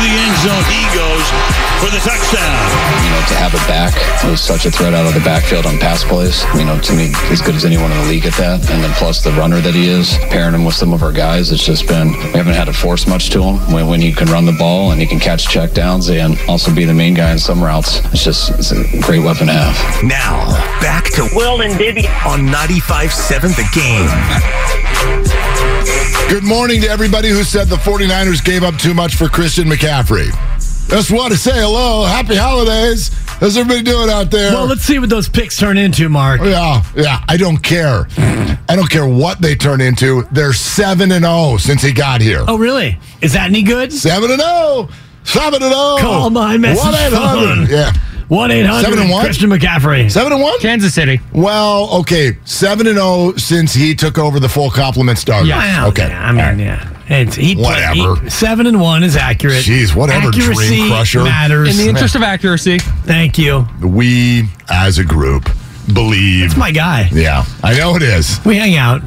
The end zone. He goes for the touchdown. You know, to have a back who's such a threat out of the backfield on pass plays, you know, to me, as good as anyone in the league at that. And then plus the runner that he is, pairing him with some of our guys, it's just been, we haven't had to force much to him. When, when he can run the ball and he can catch checkdowns and also be the main guy in some routes, it's just it's a great weapon to have. Now, back to Will and Dibby. on 95.7 The Game. Good morning to everybody who said the 49ers gave up too much for Christian McCaffrey. Just want to say hello. Happy holidays. How's everybody doing out there? Well, let's see what those picks turn into, Mark. yeah, yeah. I don't care. I don't care what they turn into. They're 7 and 0 since he got here. Oh, really? Is that any good? 7 and 0. 7 and 0. Call my message 1 phone. 800. Yeah. 1 800 Seven and one? Christian McCaffrey. 7 and 1? Kansas City. Well, okay. 7 and 0 since he took over the full complement starter. Well, Okay. yeah, I mean, All right. yeah. It's, he played- Whatever. he- seven and one is accurate. Jeez, whatever, Dream Accuracy Crusher. matters. In the interest of accuracy, Thank you. We, as a group, believe. It's my guy. Yeah, I know it is. We hang out.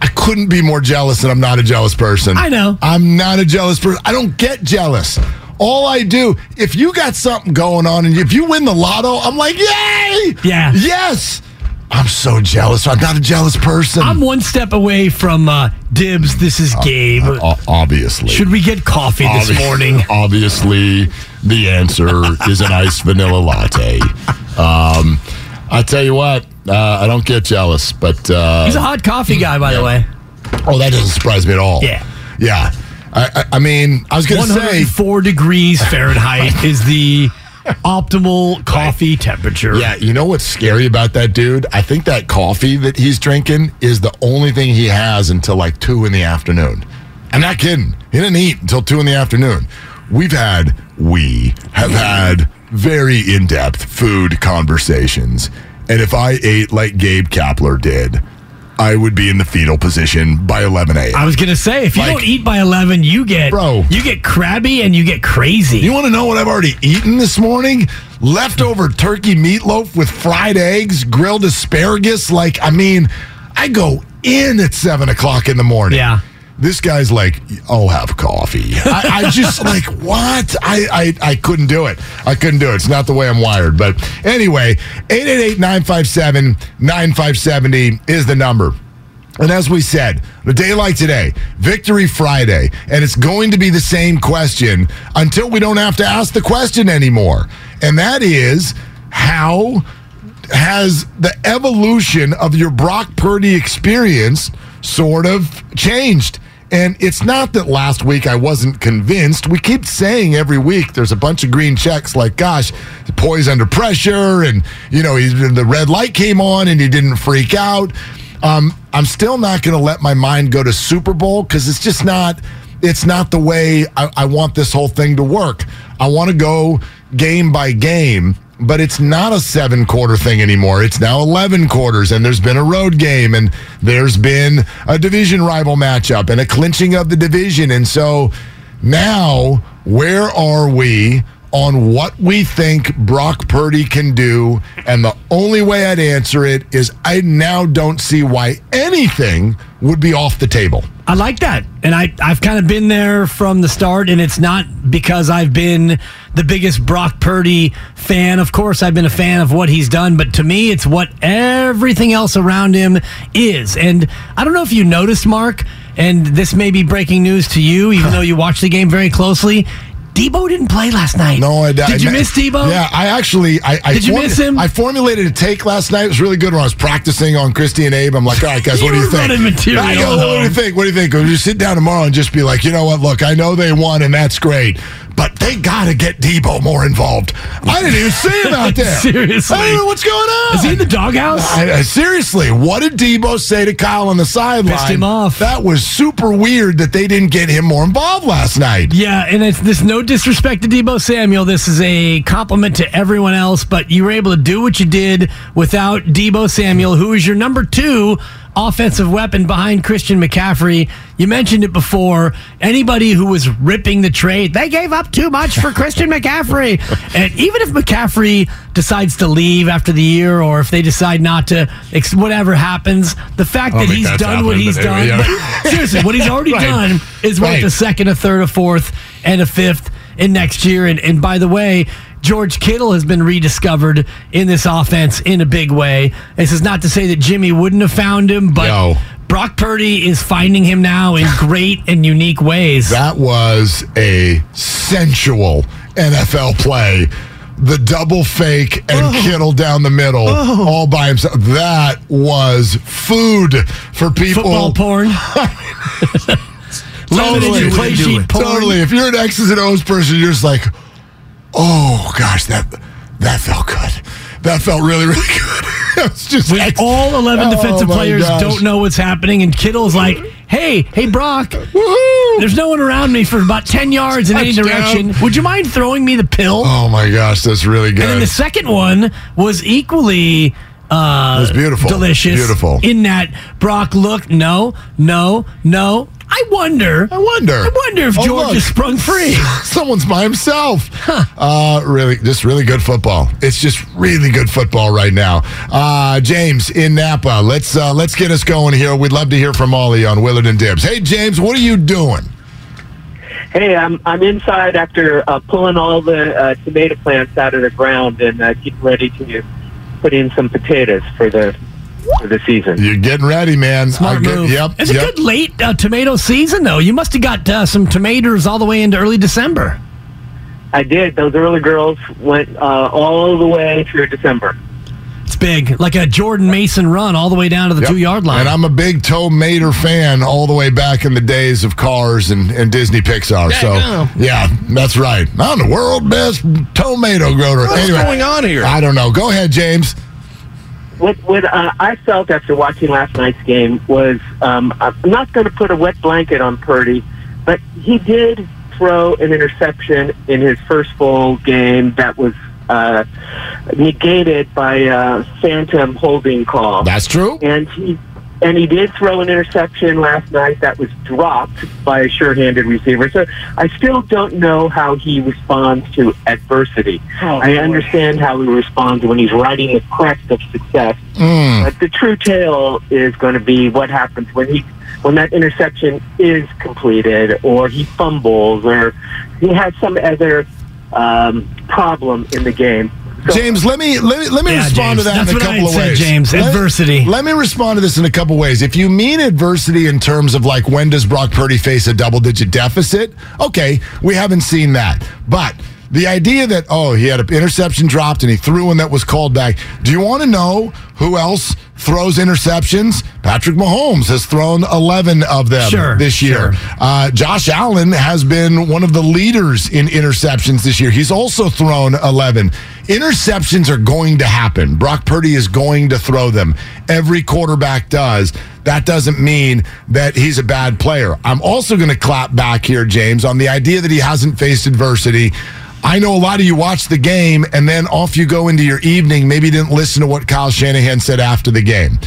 I couldn't be more jealous, and I'm not a jealous person. I know. I'm not a jealous person. I don't get jealous. All I do, if you got something going on and if you win the lotto, I'm like, yay! Yeah. Yes! I'm so jealous. I'm not a jealous person. I'm one step away from uh, dibs. This is Gabe. O- obviously. Should we get coffee this morning? Obviously, the answer is an iced vanilla latte. Um, I tell you what, uh, I don't get jealous, but uh, He's a hot coffee guy, by the way. oh, that doesn't surprise me at all. Yeah. yeah. I, I, I mean, I was going to say, 104 degrees Fahrenheit is the optimal coffee temperature. yeah. You know what's scary about that dude? I think that coffee that he's drinking is the only thing he has until like two in the afternoon. I'm not kidding. He didn't eat until two in the afternoon. We've had, we have had very in depth food conversations. And if I ate like Gabe Kapler did, I would be in the fetal position by 11 a.m. I was gonna say, if you Like- don't eat by eleven, you get Bro. you get crabby and you get crazy. You want to know what I've already eaten this morning? Leftover turkey meatloaf with fried eggs, grilled asparagus. Like, I mean, I go in at seven o'clock in the morning. Yeah. This guy's like, I'll have coffee. I, I just like what? I, I I couldn't do it. I couldn't do it. It's not the way I'm wired. But anyway, 888-957-9570 is the number. And as we said, a day like today, Victory Friday, and it's going to be the same question until we don't have to ask the question anymore. And that is how has the evolution of your Brock Purdy experience sort of changed? And it's not that last week I wasn't convinced. We keep saying every week there's a bunch of green checks like, gosh, poise under pressure. And, you know, he's, the red light came on and he didn't freak out. Um, I'm still not going to let my mind go to Super Bowl because it's just not. It's not the way I, I want this whole thing to work. I want to go game by game, but it's not a seven quarter thing anymore. It's now 11 quarters, and there's been a road game, and there's been a division rival matchup, and a clinching of the division. And so now, where are we on what we think Brock Purdy can do? And the only way I'd answer it is I now don't see why anything would be off the table. I like that. And I, I've kind of been there from the start, and it's not because I've been the biggest Brock Purdy fan. Of course, I've been a fan of what he's done, but to me, it's what everything else around him is. And I don't know if you noticed, Mark, and this may be breaking news to you, even though you watch the game very closely. Deebo didn't play last night. No, I did. you I, miss Deebo? Yeah, I actually. I, I Did you miss him? I formulated a take last night. It was really good when I was practicing on Christy and Abe. I'm like, all right, guys, what do you think? material, I go, what do you think? What do you think? Would you sit down tomorrow and just be like, you know what? Look, I know they won, and that's great. But they got to get Deebo more involved. I didn't even see him out there. Seriously. I don't know what's going on. Is he in the doghouse? I, I- seriously, what did Deebo say to Kyle on the sideline? Pissed him off. That was super weird that they didn't get him more involved last night. Yeah, and it's this no disrespect to Deebo Samuel. This is a compliment to everyone else, but you were able to do what you did without Deebo Samuel, who is your number two offensive weapon behind Christian McCaffrey. You mentioned it before. Anybody who was ripping the trade, they gave up too much for Christian McCaffrey. And even if McCaffrey decides to leave after the year, or if they decide not to, whatever happens, the fact that he's done what he's done, yeah. seriously, what he's already Right. done is worth Right. a second, a third, a fourth, and a fifth in next year. And, and by the way, George Kittle has been rediscovered in this offense in a big way. This is not to say that Jimmy wouldn't have found him, but No. Brock Purdy is finding him now in great and unique ways. That was a sensual NFL play. The double fake and Oh. Kittle down the middle, oh. all by himself. That was food for people. Football porn. Totally. play sheet porn. Totally. If you're an X's and O's person, you're just like, oh gosh, that that felt good. That felt really, really good. it's just When X- all 11 Oh, defensive my players gosh. don't know what's happening, and Kittle's like, hey, hey, Brock, Woohoo! there's no one around me for about 10 yards in any direction. Would you mind throwing me the pill? Oh my gosh, that's really good. And then the second one was equally uh, It was beautiful. delicious. Beautiful. In that Brock looked, no, no, no. I wonder. I wonder. I wonder if Oh, George look. has sprung free. Someone's by himself. Uh, really, just really good football. It's just really good football right now. Uh, James in Napa, let's uh, let's get us going here. We'd love to hear from Ollie on Willard and Dibs. Hey, James, what are you doing? Hey, I'm I'm inside after uh, pulling all the uh, tomato plants out of the ground and uh, getting ready to put in some potatoes for the for the season. You're getting ready, man. Smart I get- move. Yep. It's yep. a good late uh, tomato season, though. You must have got uh, some tomatoes all the way into early December. I did. Those early girls went uh, all the way through December. It's big, like a Jordan Mason run all the way down to the Yep. two yard line. And I'm a big tomato fan all the way back in the days of Cars and, and Disney Pixar. so, yeah, that's right. I'm the world best tomato grower. What's Anyway, going on here? I don't know. Go ahead, James. What what uh, I felt after watching last night's game was um, I'm not going to put a wet blanket on Purdy, but he did throw an interception in his first full game that was uh, negated by a phantom holding call. That's true. and he and he did throw an interception last night that was dropped by a sure-handed receiver. So I still don't know how he responds to adversity. I understand how he responds when he's riding the crest of success, but the true tale is going to be what happens when he when that interception is completed, or he fumbles, or he has some other um, problem in the game. So- James, let me let me, let me Yeah, respond James, to that in a couple of had said, ways. James. Let- Adversity. Let me respond to this in a couple ways. If you mean adversity in terms of like when does Brock Purdy face a double digit deficit? Okay, we haven't seen that. But the idea that oh he had an interception dropped and he threw one that was called back. Do you want to know who else throws interceptions? Patrick Mahomes has thrown 11 of them Sure, this year. sure. Uh, Josh Allen has been one of the leaders in interceptions this year. He's also thrown 11. Interceptions are going to happen. Brock Purdy is going to throw them. Every quarterback does. That doesn't mean that he's a bad player. I'm also going to clap back here, James, on the idea that he hasn't faced adversity. I know a lot of you watch the game and then off you go into your evening. Maybe didn't listen to what Kyle Shanahan said after the game.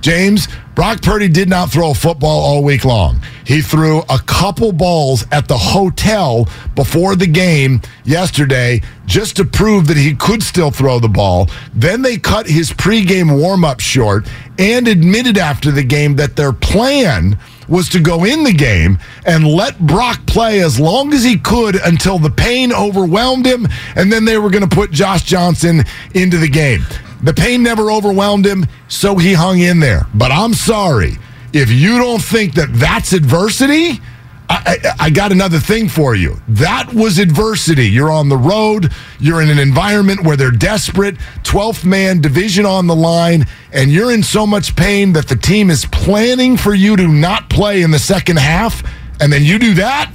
James, Brock Purdy did not throw a football all week long. He threw a couple balls at the hotel before the game yesterday just to prove that he could still throw the ball. Then they cut his pregame warm up short and admitted after the game that their plan was to go in the game and let Brock play as long as he could until the pain overwhelmed him, and then they were going to put Josh Johnson into the game. The pain never overwhelmed him, so he hung in there. But I'm sorry. If you don't think that that's adversity, I, I, I, got another thing for you. That was adversity. You're on the road. You're in an environment where they're desperate. 12th man division on the line, and you're in so much pain that the team is planning for you to not play in the second half, and then you do that.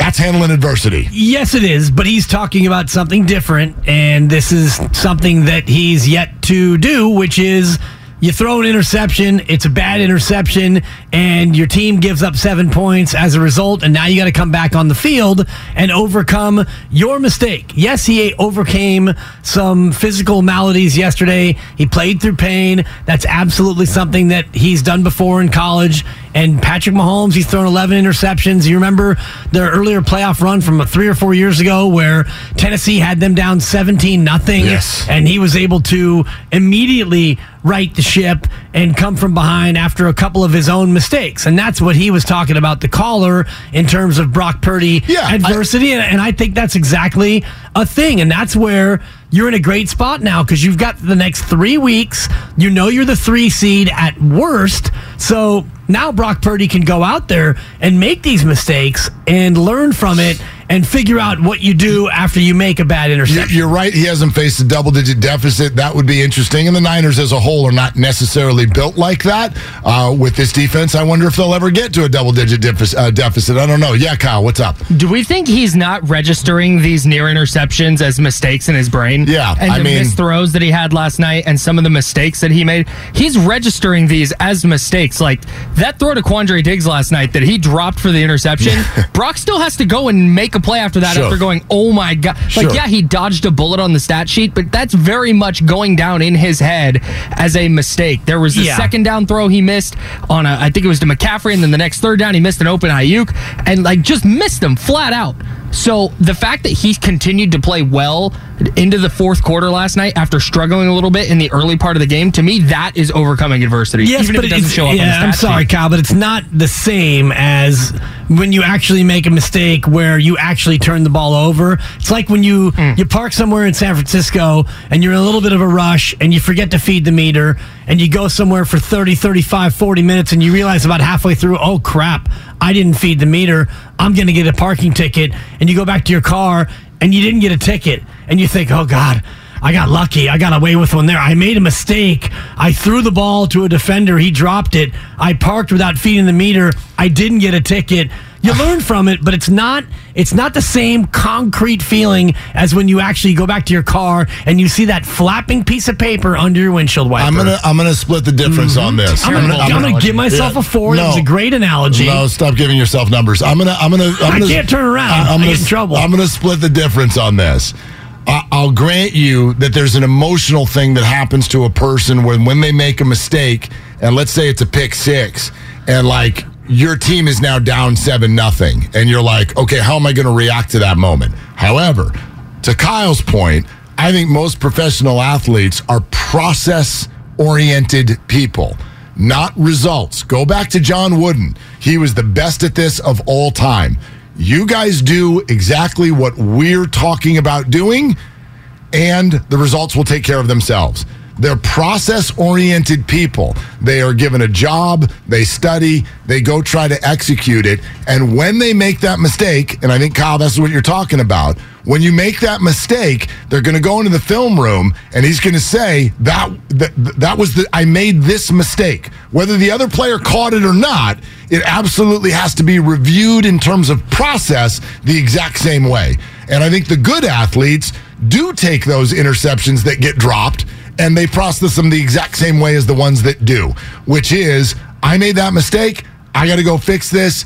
That's handling adversity. Yes, it is, but he's talking about something different, and this is something that he's yet to do, which is you throw an interception, it's a bad interception, and your team gives up seven points as a result, and now you got to come back on the field and overcome your mistake. Yes, he overcame some physical maladies yesterday. He played through pain. That's absolutely something that he's done before in college. And Patrick Mahomes, he's thrown 11 interceptions. You remember their earlier playoff run from three or four years ago where Tennessee had them down 17 nothing, yes. and he was able to immediately right the ship and come from behind after a couple of his own mistakes. And that's what he was talking about the caller in terms of Brock Purdy yeah, adversity. I, and I think that's exactly a thing. And that's where you're in a great spot now because you've got the next three weeks. You know you're the three seed at worst. So now Brock Purdy can go out there and make these mistakes and learn from it and figure out what you do after you make a bad interception. You're right. He hasn't faced a double digit deficit. That would be interesting. And the Niners as a whole are not necessarily built like that. Uh, with this defense, I wonder if they'll ever get to a double digit deficit, uh, deficit. I don't know. Yeah, Kyle, what's up? Do we think he's not registering these near interceptions as mistakes in his brain? Yeah. And I the mean, missed throws that he had last night and some of the mistakes that he made, he's registering these as mistakes. Like that throw to Quandre Diggs last night that he dropped for the interception, Brock still has to go and make a play after that Sure. after going, oh my God. Sure. Like, yeah, he dodged a bullet on the stat sheet, but that's very much going down in his head as a mistake. There was a Yeah. second down throw he missed on a, I think it was to McCaffrey, and then the next third down he missed an open Aiyuk, and like just missed them flat out. So the fact that he continued to play well into the fourth quarter last night after struggling a little bit in the early part of the game, to me, that is overcoming adversity. Yes, even but if it doesn't show up. Yeah, on the I'm sorry, sheet. Kyle, but it's not the same as when you actually make a mistake where you actually turn the ball over. It's like when you Hmm. you park somewhere in San Francisco and you're in a little bit of a rush and you forget to feed the meter and you go somewhere for 30, 35, 40 minutes and you realize about halfway through, oh crap, I didn't feed the meter. I'm going to get a parking ticket. And you go back to your car and you didn't get a ticket and you think, oh God, I got lucky. I got away with one there. I made a mistake. I threw the ball to a defender. He dropped it. I parked without feeding the meter. I didn't get a ticket. You learn from it, but it's not it's not the same concrete feeling as when you actually go back to your car and you see that flapping piece of paper under your windshield wiper. I'm gonna I'm gonna split the difference on mm-hmm. this. I'm gonna, I'm gonna give myself Yeah. a four. That was No. a great analogy. No, stop giving yourself numbers. I'm gonna. I'm gonna. I'm I gonna, can't turn around. I'm I gonna, get in trouble. I'm gonna split the difference on this. I- I'll grant you that there's an emotional thing that happens to a person when when they make a mistake, and let's say it's a pick six, and like your team is now down seven nothing, and you're like, okay, how am I going to react to that moment? However, to Kyle's point, I think most professional athletes are process oriented people not results. Go back to John Wooden. He was the best at this of all time. You guys do exactly what we're talking about doing, and the results will take care of themselves. They're process oriented people. They are given a job, they study, they go try to execute it. And when they make that mistake, and I think, Kyle, that's what you're talking about. When you make that mistake, they're going to go into the film room and he's going to say, that, that, that was the, I made this mistake. Whether the other player caught it or not, it absolutely has to be reviewed in terms of process the exact same way. And I think the good athletes do take those interceptions that get dropped and they process them the exact same way as the ones that do, which is I made that mistake. I got to go fix this.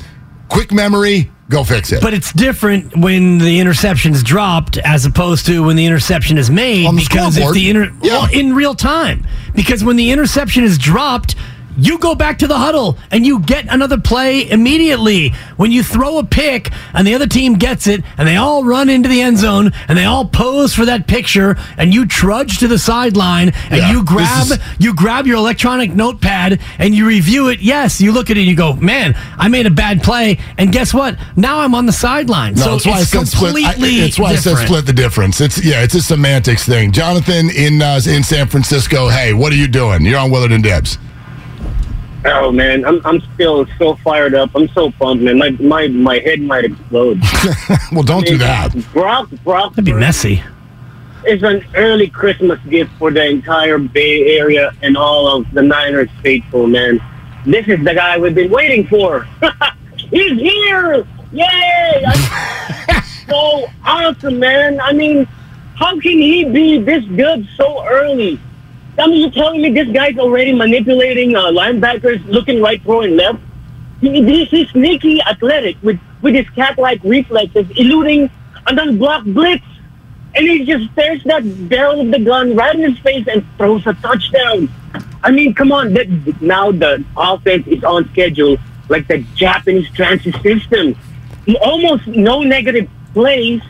Quick memory, go fix it. But it's different when the interception is dropped as opposed to when the interception is made because if the inter- Yeah. well, in real time because when the interception is dropped you go back to the huddle and you get another play immediately. When you throw a pick and the other team gets it and they all run into the end zone and they all pose for that picture and you trudge to the sideline and Yeah, you grab is- you grab your electronic notepad and you review it. Yes, you look at it and you go, "Man, I made a bad play." And guess what? Now I'm on the sideline. No, so that's why I it's said split. I, completely it's why I said split the difference. It's yeah, it's a semantics thing. Jonathan in uh, in San Francisco. Hey, what are you doing? You're on Willard and Dibs. Oh man, I'm I'm still so fired up. I'm so pumped, man. My my my head might explode. well, don't do that. Brock Brock That'd be messy. is an early Christmas gift for the entire Bay Area and all of the Niners faithful, man. This is the guy we've been waiting for. He's here! Yay! I'm so awesome, man. I mean, how can he be this good so early? I mean, you're telling me this guy's already manipulating uh, linebackers, looking right, throwing left? He's sneaky athletic with, with his cat-like reflexes, eluding an unblocked blitz. And he just stares that barrel of the gun right in his face and throws a touchdown. I mean, come on. That, now the offense is on schedule like the Japanese transit system. Almost no negative plays.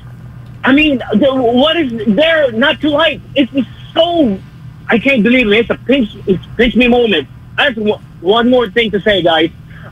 I mean, the, what is there not to like? It's just so. I can't believe it. It's a pinch. It's pinch me moment. That's one one more thing to say, guys.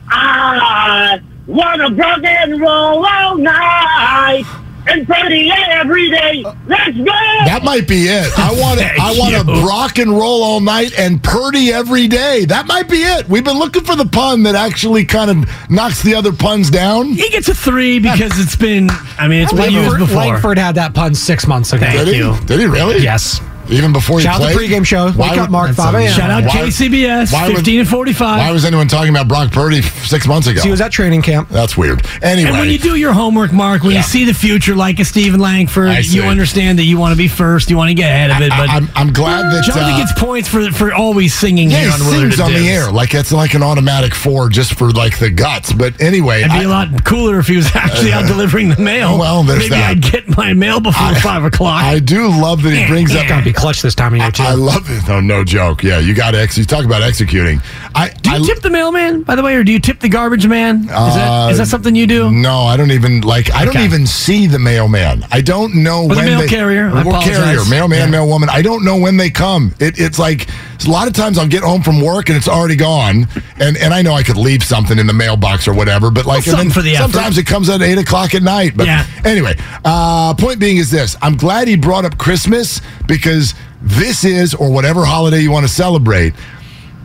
I wanna rock and roll all night and party every day. Let's go. That might be it. I want to. I want to rock and roll all night and purdy every day. That might be it. We've been looking for the pun that actually kind of knocks the other puns down. He gets a three because it's been. I mean, it's been used before. Langford had that pun six months ago. Thank Did he? you. Did he really? Yes. Even before he Shout out played. the pregame show. Why Wake up, Mark, 5 a.m. Shout out Why- KCBS, why would- 15 and 45. Why was anyone talking about Brock Purdy f- six months ago? He was at training camp. That's weird. Anyway, and when you do your homework, Mark, when Yeah. you see the future like a Stephen Langford, I see. you understand that you want to be first, you want to get ahead of it. But I, am I'm glad that Jonathan uh, gets points for for always singing yeah, here he on Willard sings and on the Dibs. air like it's like an automatic four just for like the guts. But anyway, It'd be I- a lot cooler if he was actually out delivering the mail. Well, there's Maybe that. I'd get my mail before five o'clock. I do love that he brings up. Gotta be clutch this time of year, too. I love it. No, no joke. Yeah, you got to ex- You talk about executing. I do you I, tip the mailman, by the way, or do you tip the garbage man? Is, that, is that something you do? No, I don't even like. I don't even see the mailman. I don't know the when mail they, carrier. I Or apologize. carrier, mailman, Yeah. mailwoman. I don't know when they come. It, it's like a lot of times I'll get home from work and it's already gone, and and I know I could leave something in the mailbox or whatever, but like Well, for the effort. sometimes it comes at eight o'clock at night. But Yeah. anyway, uh, point being is this: I'm glad he brought up Christmas because this is or whatever holiday you want to celebrate.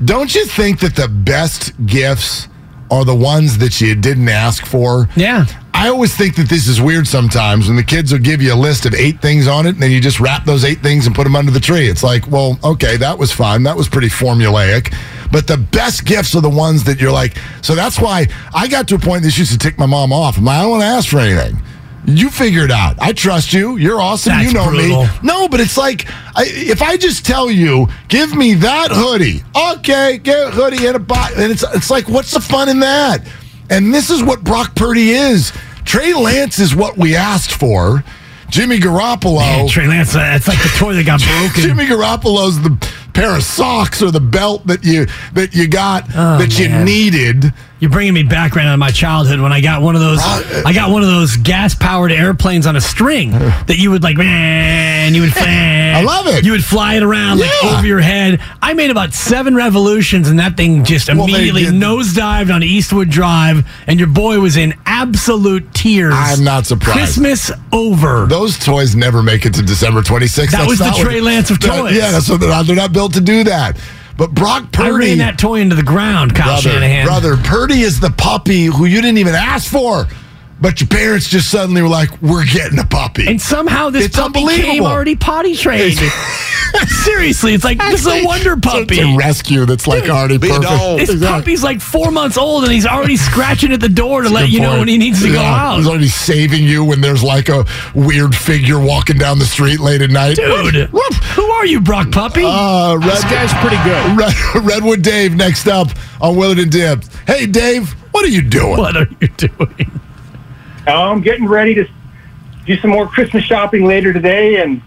Don't you think that the best gifts are the ones that you didn't ask for? Yeah. I always think that this is weird sometimes when the kids will give you a list of eight things on it and then you just wrap those eight things and put them under the tree. It's like, well, okay, that was fun. That was pretty formulaic. But the best gifts are the ones that you're like, so that's why I got to a point this used to tick my mom off. I'm like, I don't want to ask for anything. You figure it out. I trust you. You're awesome. That's you know brutal. me. No, but it's like I, if I just tell you, give me that hoodie. Okay, get a hoodie and a box, and it's it's like, what's the fun in that? And this is what Brock Purdy is. Trey Lance is what we asked for. Jimmy Garoppolo. Man, Trey Lance, uh, it's like the toy that got broken. Jimmy Garoppolo's the pair of socks or the belt that you that you got Oh, that you needed. You're bringing me back right out of my childhood when I got one of those. I got one of those gas-powered airplanes on a string that you would like, man, you would. I love it. You would fly it around like Yeah. over your head. I made about seven revolutions, and that thing just Well, they immediately did- nosedived on Eastwood Drive, and your boy was in absolute tears. I'm not surprised. Christmas over. Those toys never make it to December 26th. That was the not Trey Lance of that- toys. Yeah, that's what they're not, they're not built to do that. But Brock Purdy. I ran that toy into the ground, Kyle brother, Shanahan. brother, Purdy is the puppy who you didn't even ask for, but your parents just suddenly were like, "We're getting a puppy." And somehow this It's puppy came unbelievable. already potty trained. Seriously, it's like this is a wonder It's a- puppy. It's a rescue that's like already perfect. This Exactly. puppy's like four months old and he's already scratching at the door to let Good you know when he needs to go out. He's already saving you when there's like a weird figure walking down the street late at night. Dude, who are you, Brock Puppy? Uh, Red, This guy's pretty good. Red, Redwood Dave next up on Willard and Dibs. Hey, Dave, what are you doing? what are you doing? I'm getting ready to do some more Christmas shopping later today, and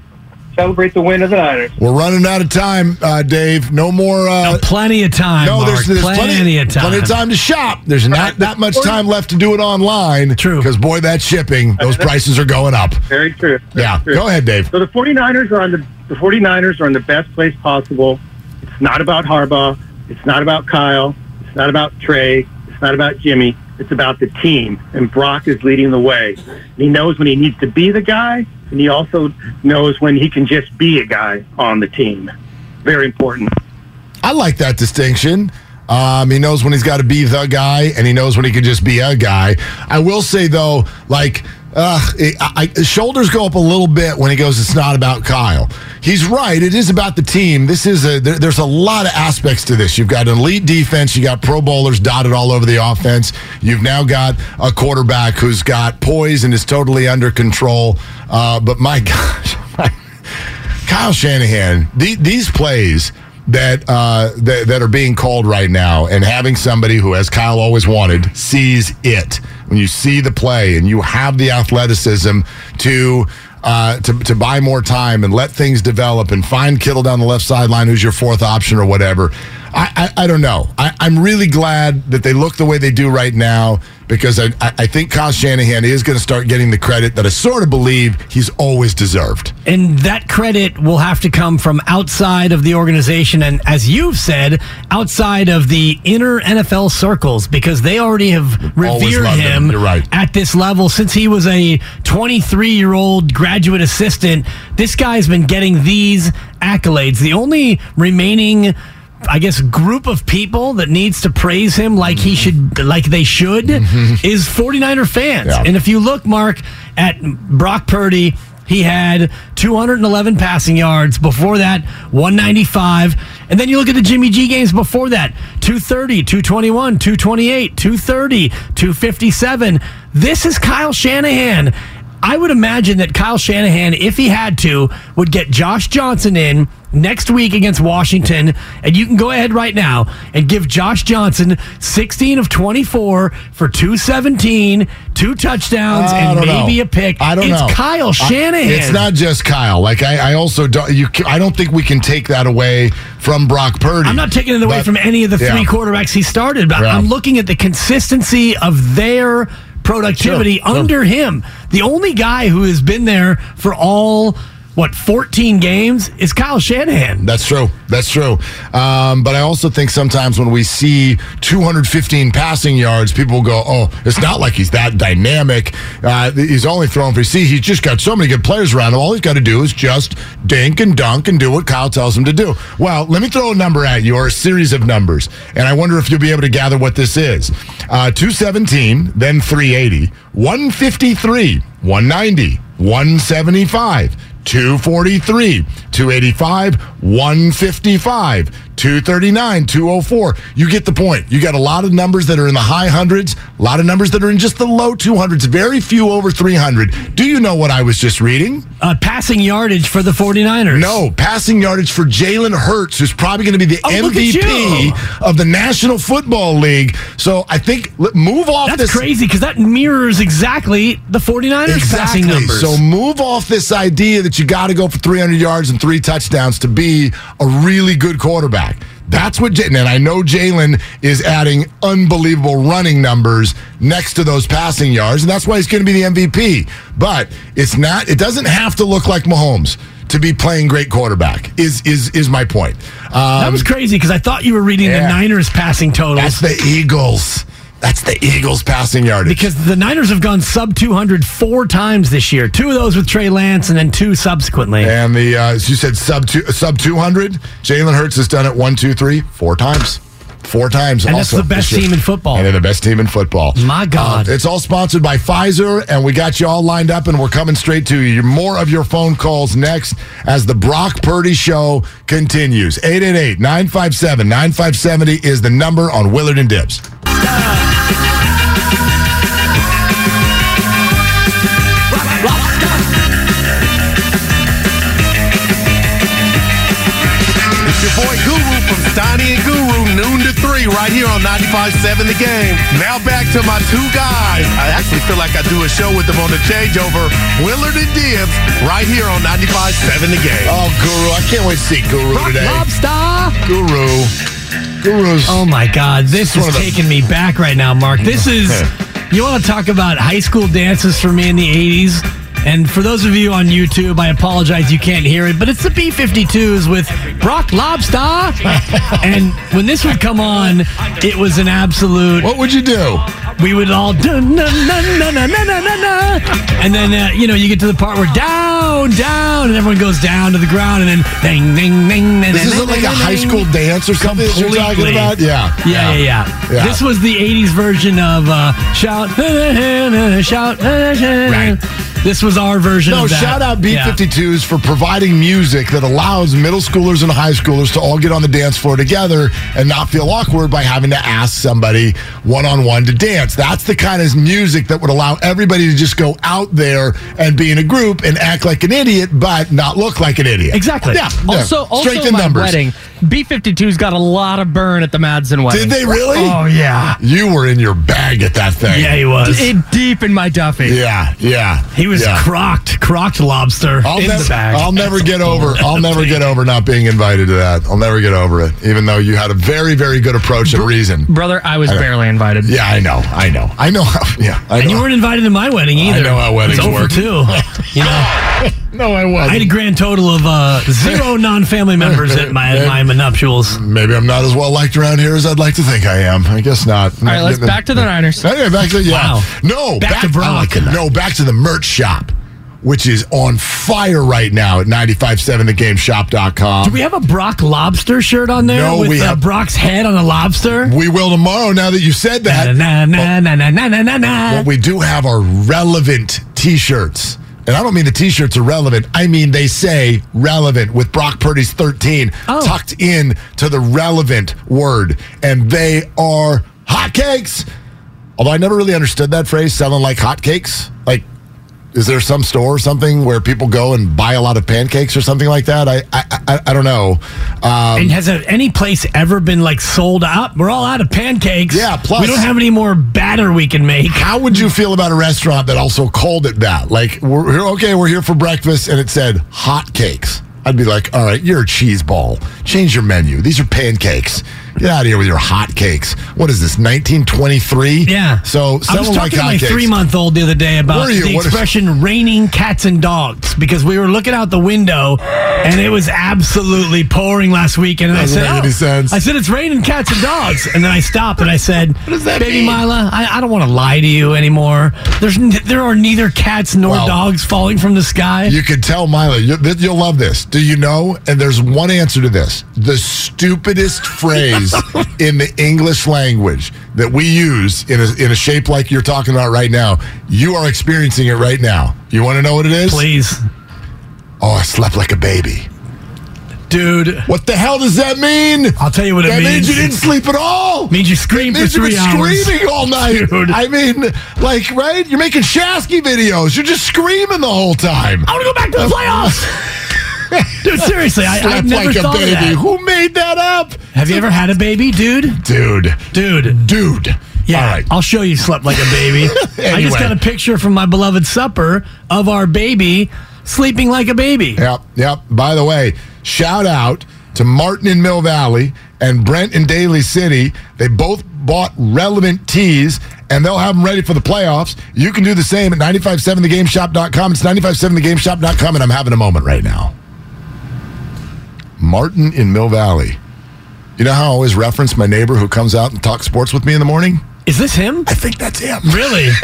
celebrate the win of the Niners. We're running out of time, uh, Dave. No more. Uh, No, plenty of time. no, Mark. there's, there's plenty, of time. Plenty of time to shop. There's not that much time left to do it online. True. Because, boy, that shipping, those prices are going up. Very true. Very Yeah. true. Go ahead, Dave. So the 49ers are on the the 49ers are in the best place possible. It's not about Harbaugh. It's not about Kyle. It's not about Trey. It's not about Jimmy. It's about the team. And Brock is leading the way. He knows when he needs to be the guy, and he also knows when he can just be a guy on the team. Very important. I like that distinction. Um, he knows when he's got to be the guy, and he knows when he can just be a guy. I will say though, like, uh, I- shoulders go up a little bit when he goes. It's not about Kyle. He's right. It is about the team. This is a. There, there's a lot of aspects to this. You've got an elite defense. You got Pro Bowlers dotted all over the offense. You've now got a quarterback who's got poise and is totally under control. Uh, but my gosh, Kyle Shanahan, the, these plays that, uh, that that are being called right now, and having somebody who, as Kyle always wanted, sees it. When you see the play and you have the athleticism to. Uh, to, to buy more time and let things develop and find Kittle down the left sideline who's your fourth option or whatever. I, I, I don't know. I, I'm really glad that they look the way they do right now because I, I think Kyle Shanahan is going to start getting the credit that I sort of believe he's always deserved. And that credit will have to come from outside of the organization. And as you've said, outside of the inner NFL circles, because they already have revered him. him right. at this level since he was a 23 year old graduate assistant. This guy's been getting these accolades. The only remaining. I guess group of people that needs to praise him like he should like they should mm-hmm. is 49er fans. Yeah. And if you look Mark at Brock Purdy, he had 211 passing yards before that 195 and then you look at the Jimmy G games before that 230 221 228 230 257 this is Kyle Shanahan I would imagine that Kyle Shanahan, if he had to, would get Josh Johnson in next week against Washington. And you can go ahead right now and give Josh Johnson 16 of 24 for 217, two touchdowns, and maybe know. a pick. I don't it's know. It's Kyle I- Shanahan. it's not just Kyle. Like I, I also don't. You, I don't think we can take that away from Brock Purdy. I'm not taking it away But- from any of the yeah. three quarterbacks he started, but Yeah. I'm looking at the consistency of their productivity Sure, sure. under him. The only guy who has been there for all what 14 games is Kyle Shanahan. That's true. That's true. Um, but I also think sometimes when we see 215 passing yards, people go, "Oh, it's not like he's that dynamic. Uh, he's only throwing for see. He's just got so many good players around him. All he's got to do is just dink and dunk and do what Kyle tells him to do." Well, let me throw a number at you or a series of numbers, and I wonder if you'll be able to gather what this is. Uh, 217, then 380, 153, 190, 175. 243, 285, 155, 239, 204. You get the point. You got a lot of numbers that are in the high hundreds, a lot of numbers that are in just the low 200s, very few over 300. Do you know what I was just reading? Uh, passing yardage for the 49ers. No, passing yardage for Jalen Hurts, who's probably going to be the Oh, MVP of the National Football League. So I think move off That's this. crazy because that mirrors exactly the 49ers passing numbers. So move off this idea that you got to go for 300 yards and three touchdowns to be a really good quarterback. That's what, J- and I know Jalen is adding unbelievable running numbers next to those passing yards, and that's why he's going to be the MVP. But it's not. It doesn't have to look like Mahomes to be playing great quarterback. Is is is my point? Um, that was crazy because I thought you were reading yeah. the Niners passing totals. that's the Eagles. That's the Eagles passing yardage. because the Niners have gone sub 200 four times this year. Two of those with Trey Lance and then two subsequently. And the uh, as you said sub two, sub two hundred. Jalen Hurts has done it one, two, three, four times. Four times. And that's also the best this team in football. And they're the best team in football. My God. Uh, it's all sponsored by Pfizer, and we got you all lined up, and we're coming straight to you. More of your phone calls next as the Brock Purdy Show continues. 888 957 9570 is the number on Willard and Dibs. To 3, right here on 95.7 The Game. Now back to my two guys. I actually feel like I do a show with them on the changeover. Willard and Dibs, right here on 95.7 The Game. Oh, Guru. I can't wait to see Guru Rock today. Lobster. Guru. Guru's. Oh my God, this is of the- taking me back right now, Mark. This is, you want to talk about high school dances for me in the 80s? And for those of you on YouTube, I apologize you can't hear it, but it's the B 52s with Brock Lobsta. and when this would come on, it was an absolute. What would you do? We would all. Na, na, na, na, na, na, na. And then, uh, you know, you get to the part where down, down, and everyone goes down to the ground, and then ding, ding, ding, ding. This isn't like a high school dance or something that you're talking about? Yeah. Yeah, yeah, yeah. This was the 80s version of uh, Shout, shout, shout. Right. This was our version No, of that. shout out Yeah. B52s for providing music that allows middle schoolers and high schoolers to all get on the dance floor together and not feel awkward by having to ask somebody one on one to dance. That's the kind of music that would allow everybody to just go out there and be in a group and act like an idiot, but not look like an idiot. Exactly. Yeah. yeah. Also, also in my numbers. wedding, B52's got a lot of burn at the Madsen wedding. Did they really? Oh, yeah. You were in your bag at that thing. Yeah, he was. It deep in my Duffy. Yeah, yeah. He was yeah. crocked, crocked lobster I'll in never, the bag. I'll never get over. I'll never get over not being invited to that. I'll never get over it, even though you had a very, very good approach and reason. Brother, I was I barely invited. Yeah, I know. I know. I know. How, yeah, I know. and you weren't invited to my wedding either. I know how weddings it's over work. too. You know, no, I I wasn't. I had a grand total of uh, zero non-family members at my at my nuptials. Maybe I'm not as well liked around here as I'd like to think I am. I guess not. All right, let's back to the Niners. Anyway, back to yeah. Wow. No, Back to I Brock. like. No, back to the merch shop, which is on fire right now at 957thegameshop.com. Do we have a Brock lobster shirt on there No, with we uh, have- Brock's head on a lobster? We will tomorrow. Now that you said that, Na na na na na na na na. What we do have are relevant T-shirts. And I don't mean the T-shirts are relevant. I mean they say relevant with Brock Purdy's 13 Oh. tucked in to the relevant word. And they are hotcakes. Although I never really understood that phrase, selling like hotcakes. Like, is there some store or something where people go and buy a lot of pancakes or something like that? I I, I, I don't know. Um, And has any place ever been like sold out? We're all out of pancakes. Yeah, plus- we don't have any more batter we can make. How would you feel about a restaurant that also called it that? Like, we're okay, we're here for breakfast, and it said hot cakes. I'd be like, all right, you're a cheese ball. Change your menu. These are pancakes. Get out of here with your hot cakes. What is this, 1923? Yeah. So, I was like talking to my hotcakes. three month old the other day about Were you? the What is- expression raining cats and dogs because we were looking out the window and it was absolutely pouring last week. And I Doesn't said, make "Oh." sense. I said, it's raining cats and dogs. And then I stopped and I said, does that Baby mean? Mila, I, I don't want to lie to you anymore. There's n- There are neither cats nor Well, dogs falling from the sky. You could tell Mila, you, th- you'll love this. Do you know? And there's one answer to this. The stupidest phrase in the English language that we use in a, in a shape like you're talking about right now, you are experiencing it right now. You want to know what it is? Please. Oh, I slept like a baby. Dude, What the hell does that mean? I'll tell you what it that means. means you didn't sleep at all. means you screamed It for means you've been hours. screaming all night. Dude. I mean, like, right? You're making Shasky videos. You're just screaming the whole time. I want to go back to the playoffs. Dude, seriously, I, I never like a thought of that. Who made that up? Have you ever had a baby, dude? Dude. Dude. Dude. Yeah, right. I'll show you slept like a baby. I just got a picture from my beloved supper of our baby sleeping like a baby. Yep, yep. By the way, shout out to Martin in Mill Valley and Brent in Daly City. They both bought relevant tees and they'll have them ready for the playoffs. You can do the same at 957thegame.shop.com. It's 957thegame.shop.com and I'm having a moment right now. Martin in Mill Valley. You know how I always reference my neighbor who comes out and talks sports with me in the morning? Is this him? I think that's him. Really?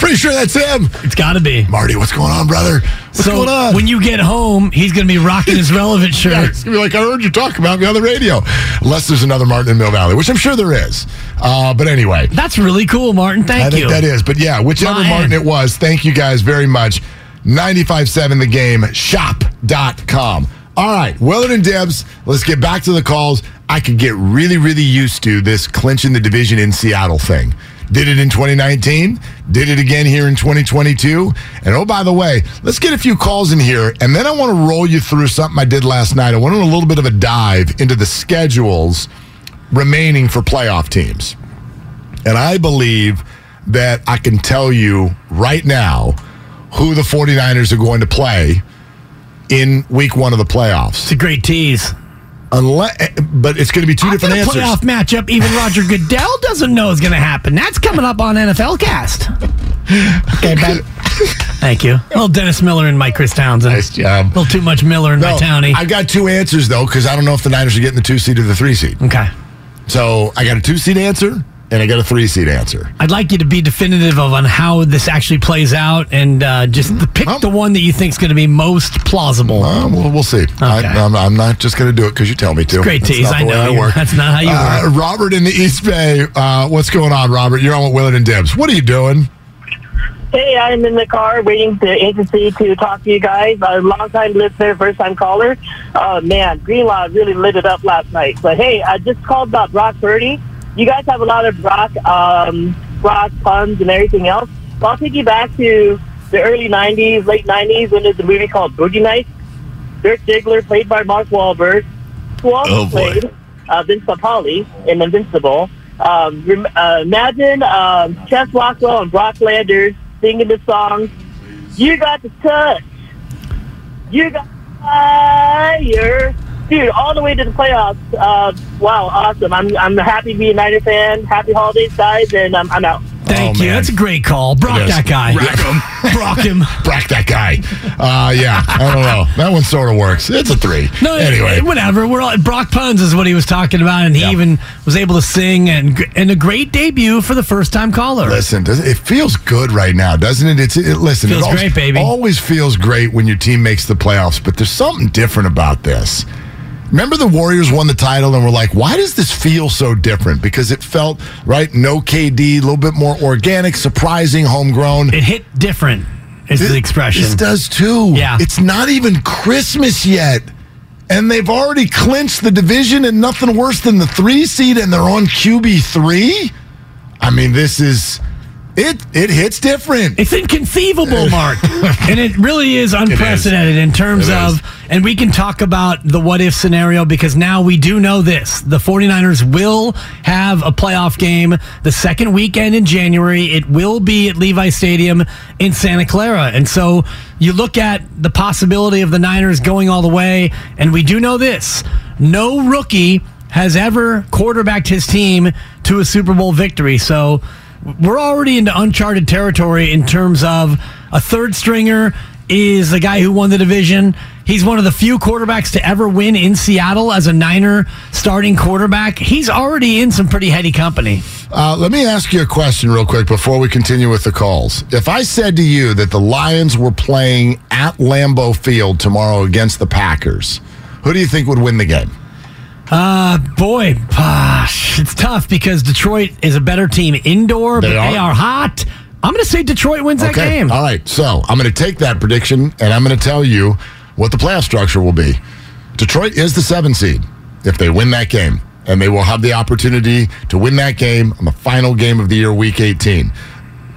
Pretty sure that's him. it's got to be. Marty, what's going on, brother? What's so going on? when you get home, he's going to be rocking his relevant shirt. Yeah, it's gonna be like I heard you talk about me on the radio. Unless there's another Martin in Mill Valley, which I'm sure there is. Uh, but anyway, That's really cool, Martin. Thank I you. think that is. But yeah, whichever. Martin it was, thank you guys very much. 957 the game shop.com. All right, Willard and Dibs, let's get back to the calls. I could get really, really used to this clinching the division in Seattle thing. Did it in 2019. Did it again here in 2022. And oh, by the way, let's get a few calls in here. And then I want to roll you through something I did last night. I want to do a little bit of a dive into the schedules remaining for playoff teams. And I believe that I can tell you right now who the 49ers are going to play in week one of the playoffs. It's a great tease. Unless, but it's going to be 2 I've different answers. playoff matchup even Roger Goodell doesn't know is going to happen. That's coming up on NFL Cast. Okay, Ben. Thank you. A little Dennis Miller and Mike Chris Townsend. Nice job. A little too much Miller my No, townie. I got two answers though because I don't know if the Niners are getting the two seed or the three seed. okay. So I got a two seed answer and I got a three seed answer. I'd like you to be definitive of on how this actually plays out and uh, just the- pick the one that you think is going to be most plausible. Uh, we'll, we'll see. I, I'm, I'm not just going to do it because you tell me to. great That's tease. I know. I work. That's not how you Uh, work. Robert in the East Bay. Uh, what's going on, Robert? You're on with Willard and Dibs. What are you doing? Hey, I'm in the car waiting to agency to talk to you guys. A long time listener, first time caller. Oh man, Greenlaw really lit it up last night. But hey, I just called about Brock Purdy. You guys have a lot of Brock, um, Brock puns and everything else. So I'll take you back to the early '90s, late '90s when there's a movie called Boogie Nights. Dirk Diggler, played by Mark Wahlberg, who also Oh, played uh, Vince Papale in Invincible. Um, rem- uh, imagine um, Chest Rockwell and Brock Landers singing the song, You Got the Touch, You Got Fire. Dude, all the way to the playoffs. Uh, wow, awesome. I'm, I'm happy to be a Niner fan. Happy holidays, guys, and um, I'm out. Thank Oh, you. man. That's a great call. Brock that guy. Brock him. Brock him. Brock that guy. Uh, yeah, I don't know. That one sort of works. It's a three. No, anyway. whatever. We're all, Brock puns is what he was talking about, and he even was able to sing and and a great debut for the first time caller. Listen, does, it feels good right now, doesn't it? It's it, listen. Feels it always, great, baby. Always feels great when your team makes the playoffs, but there's something different about this. Remember the Warriors won the title and we're like, why does this feel so different? Because it felt right, no KD, a little bit more organic, surprising, homegrown. It hit different. Is the expression? This does too. Yeah. It's not even Christmas yet. And they've already clinched the division and nothing worse than the three seed, and they're on QB three. I mean, this is it it hits different. It's inconceivable, Mark. and it really is unprecedented in terms It of, is. and we can talk about the what if scenario because now we do know this. The 49ers will have a playoff game the second weekend in January. It will be at Levi Stadium in Santa Clara. And so you look at the possibility of the Niners going all the way, and we do know this no rookie has ever quarterbacked his team to a Super Bowl victory. So we're already into uncharted territory in terms of a third stringer is the guy who won the division. He's one of the few quarterbacks to ever win in Seattle as a Niner starting quarterback. He's already in some pretty heady company. Uh, let me ask you a question real quick before we continue with the calls. If I said to you that the Lions were playing at Lambeau Field tomorrow against the Packers, who do you think would win the game? Uh, boy, gosh, it's tough because Detroit is a better team indoor, but They are. they are hot. I'm going to say Detroit wins that game. All right. So I'm going to take that prediction and I'm going to tell you what the playoff structure will be. Detroit is the seven seed if they win that game, and they will have the opportunity to win that game on the final game of the year, week 18.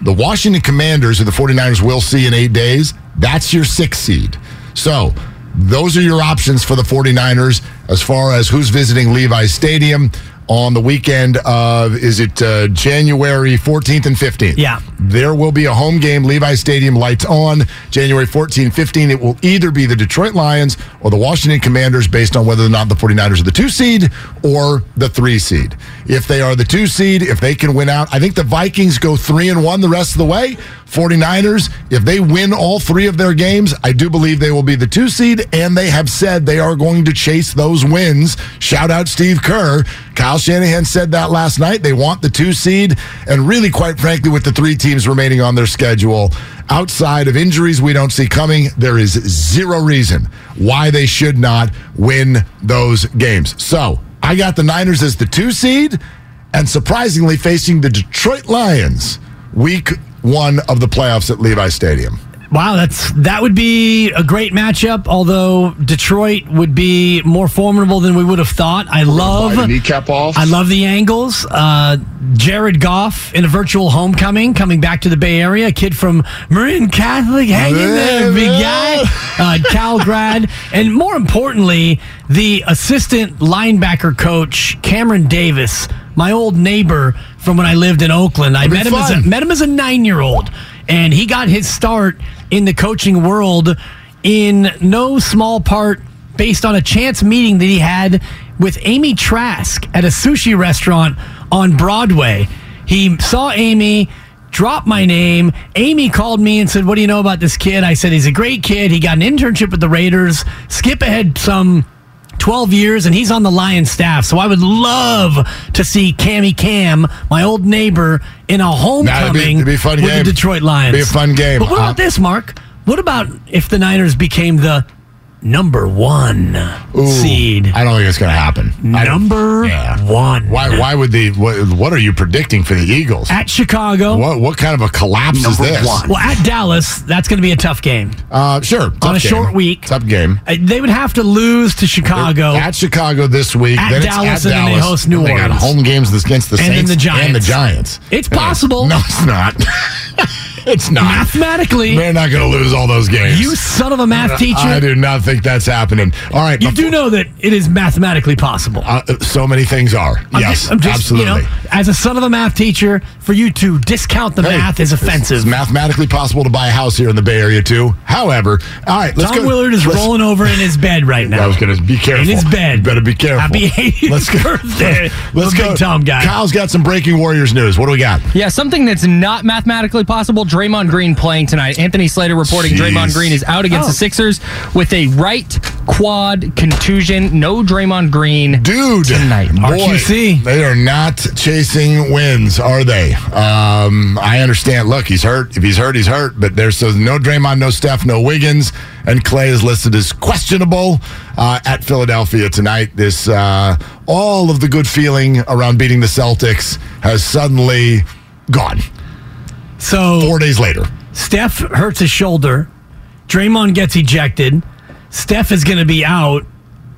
The Washington Commanders, who the 49ers will see in eight days, that's your sixth seed. So those are your options for the 49ers as far as who's visiting Levi Stadium on the weekend of, is it uh, January 14th and 15th? Yeah. There will be a home game, Levi Stadium, lights on, January 14, 15. It will either be the Detroit Lions or the Washington Commanders based on whether or not the 49ers are the two seed or the three seed. If they are the two seed, if they can win out, I think the Vikings go three and one the rest of the way. 49ers, if they win all three of their games, I do believe they will be the two seed, and they have said they are going to chase those wins. Shout out Steve Kerr. Kyle Shanahan said that last night. They want the two seed, and really, quite frankly, with the three teams remaining on their schedule, outside of injuries we don't see coming, there is zero reason why they should not win those games. So I got the Niners as the two seed, and surprisingly facing the Detroit Lions week one of the playoffs at Levi Stadium. Wow, that's that would be a great matchup. Although Detroit would be more formidable than we would have thought. I love kneecap off. I love the angles. Uh, Jared Goff in a virtual homecoming, coming back to the Bay Area. A kid from Marin Catholic, hanging there, big guy. Uh, Cal grad, and more importantly, the assistant linebacker coach Cameron Davis, my old neighbor from when I lived in Oakland. I met him as a, met him as a nine year old, and he got his start in the coaching world in no small part based on a chance meeting that he had with Amy Trask at a sushi restaurant on Broadway. He saw Amy. Dropped my name. Amy called me and said, What do you know about this kid? I said, He's a great kid. He got an internship with the Raiders. Skip ahead some 12 years and he's on the Lions staff. So I would love to see Cammy Cam, my old neighbor, in a homecoming it'd be with game. the Detroit Lions. Be a fun game. But what Uh, about this, Mark? What about if the Niners became the number one Ooh, seed? I don't think it's going to happen. Number Yeah. one. Why? Why would the? What, what are you predicting for the Eagles? At Chicago. What? What kind of a collapse is this? one. Well, at Dallas, that's going to be a tough game. Uh, sure. On a game. short week. Tough game. Uh, They would have to lose to Chicago. At Chicago this week. At then Dallas, it's at and then they Dallas. host New They got Orleans. home games against the And then Saints the Giants. and the Giants. It's possible. No, it's not. it's not. Mathematically, They're not going to lose all those games. you son of a math teacher. I do not think that's happening. All right. You before- do know that it is mathematically possible. Uh, so many things are. I'm yes, just, I'm just, absolutely. You know, as a son of a math teacher, for you to discount the Hey, math is offensive. It's mathematically possible to buy a house here in the Bay Area too. However, all right, let's Tom go. Willard is let's- rolling over in his bed right now. I was going to be careful. In his bed. You better be careful. Happy 80th Let's go. birthday. Let's go. big Tom guy. Kyle's got some breaking Warriors news. What do we got? Yeah, something that's not mathematically possible. Draymond Green playing tonight. Anthony Slater reporting Jeez. Draymond Green is out against Oh. the Sixers with a right quad contusion. No Draymond Green Dude, tonight. boy, RQC. they are not chasing wins, are they? Um, I understand. Look, he's hurt. If he's hurt, he's hurt. But there's so no Draymond, no Steph, no Wiggins, and Clay is listed as questionable uh, at Philadelphia tonight. This uh, all of the good feeling around beating the Celtics has suddenly gone. So Four days later, Steph hurts his shoulder. Draymond gets ejected. Steph is going to be out.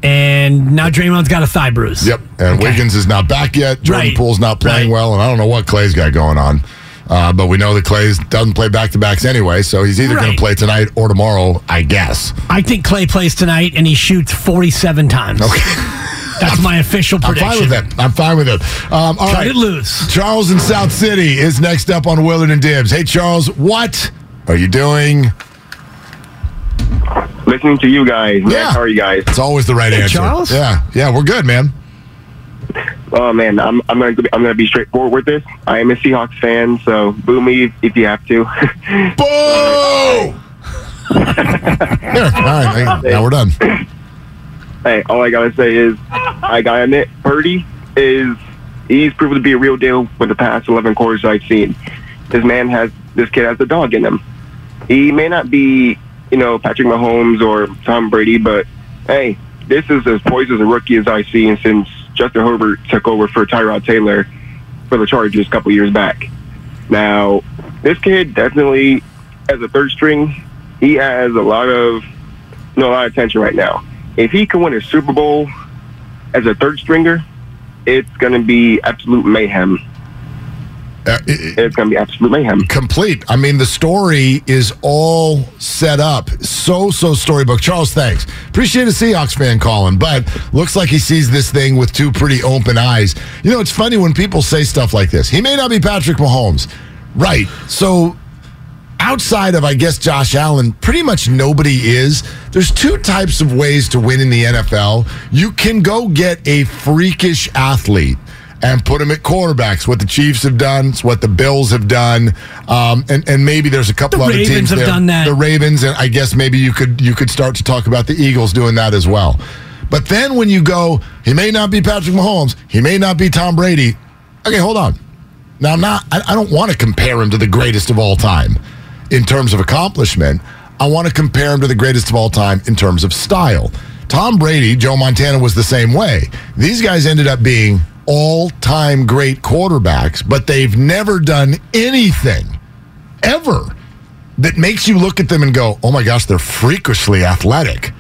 And now Draymond's got a thigh bruise. Yep. And Okay. Wiggins is not back yet. Jordan Right. Poole's not playing Right. well, and I don't know what Clay's got going on. Uh, but we know that Clay doesn't play back to backs anyway, so he's either going to play tonight or tomorrow, I guess. I think Clay plays tonight and he shoots 47 times. Okay. That's my official prediction. I'm fine with it. I'm fine with it. Um, all Cut right. it loose. Charles in South City is next up on Willard and Dibs. Hey, Charles, what are you doing? listening to you guys. Man, Yeah. How are you guys? It's always the right Hey, answer. Charles? Yeah, yeah, we're good, man. Oh man, I'm I'm gonna be- I'm gonna be straightforward with this. I am a Seahawks fan, so boo me if, if you have to. Boo! There, all right, now we're done. hey, all I gotta say is I gotta admit, Purdy is he's proven to be a real deal with the past 11 quarters I've seen. This man has this kid has a dog in him. He may not be, you know, Patrick Mahomes or Tom Brady, but hey, this is as poised as a rookie as I've seen since Justin Herbert took over for Tyrod Taylor for the Chargers a couple years back. Now, this kid definitely, as a third string, he has a lot of, you know, a lot of attention right now. If he can win a Super Bowl as a third stringer, it's going to be absolute mayhem. Uh, it- It's going to be absolute mayhem. complete. I mean, the story is all set up. So, so storybook. Charles, thanks. Appreciate a Seahawks fan calling, but looks like he sees this thing with two pretty open eyes. You know, it's funny when people say stuff like this. He may not be Patrick Mahomes. Right. So, outside of, I guess, Josh Allen, pretty much nobody is. There's two types of ways to win in the NFL. You can go get a freakish athlete and put him at quarterbacks. What the Chiefs have done, it's what the Bills have done, um, and and maybe there's a couple The other Ravens teams have there. done that. The Ravens, and I guess maybe you could you could start to talk about the Eagles doing that as well. But then when you go, he may not be Patrick Mahomes, he may not be Tom Brady. Okay, hold on. Now I'm not. I, I don't want to compare him to the greatest of all time in terms of accomplishment. I want to compare him to the greatest of all time in terms of style. Tom Brady, Joe Montana was the same way. These guys ended up being all time great quarterbacks, but they've never done anything ever that makes you look at them and go, oh my gosh, they're freakishly athletic.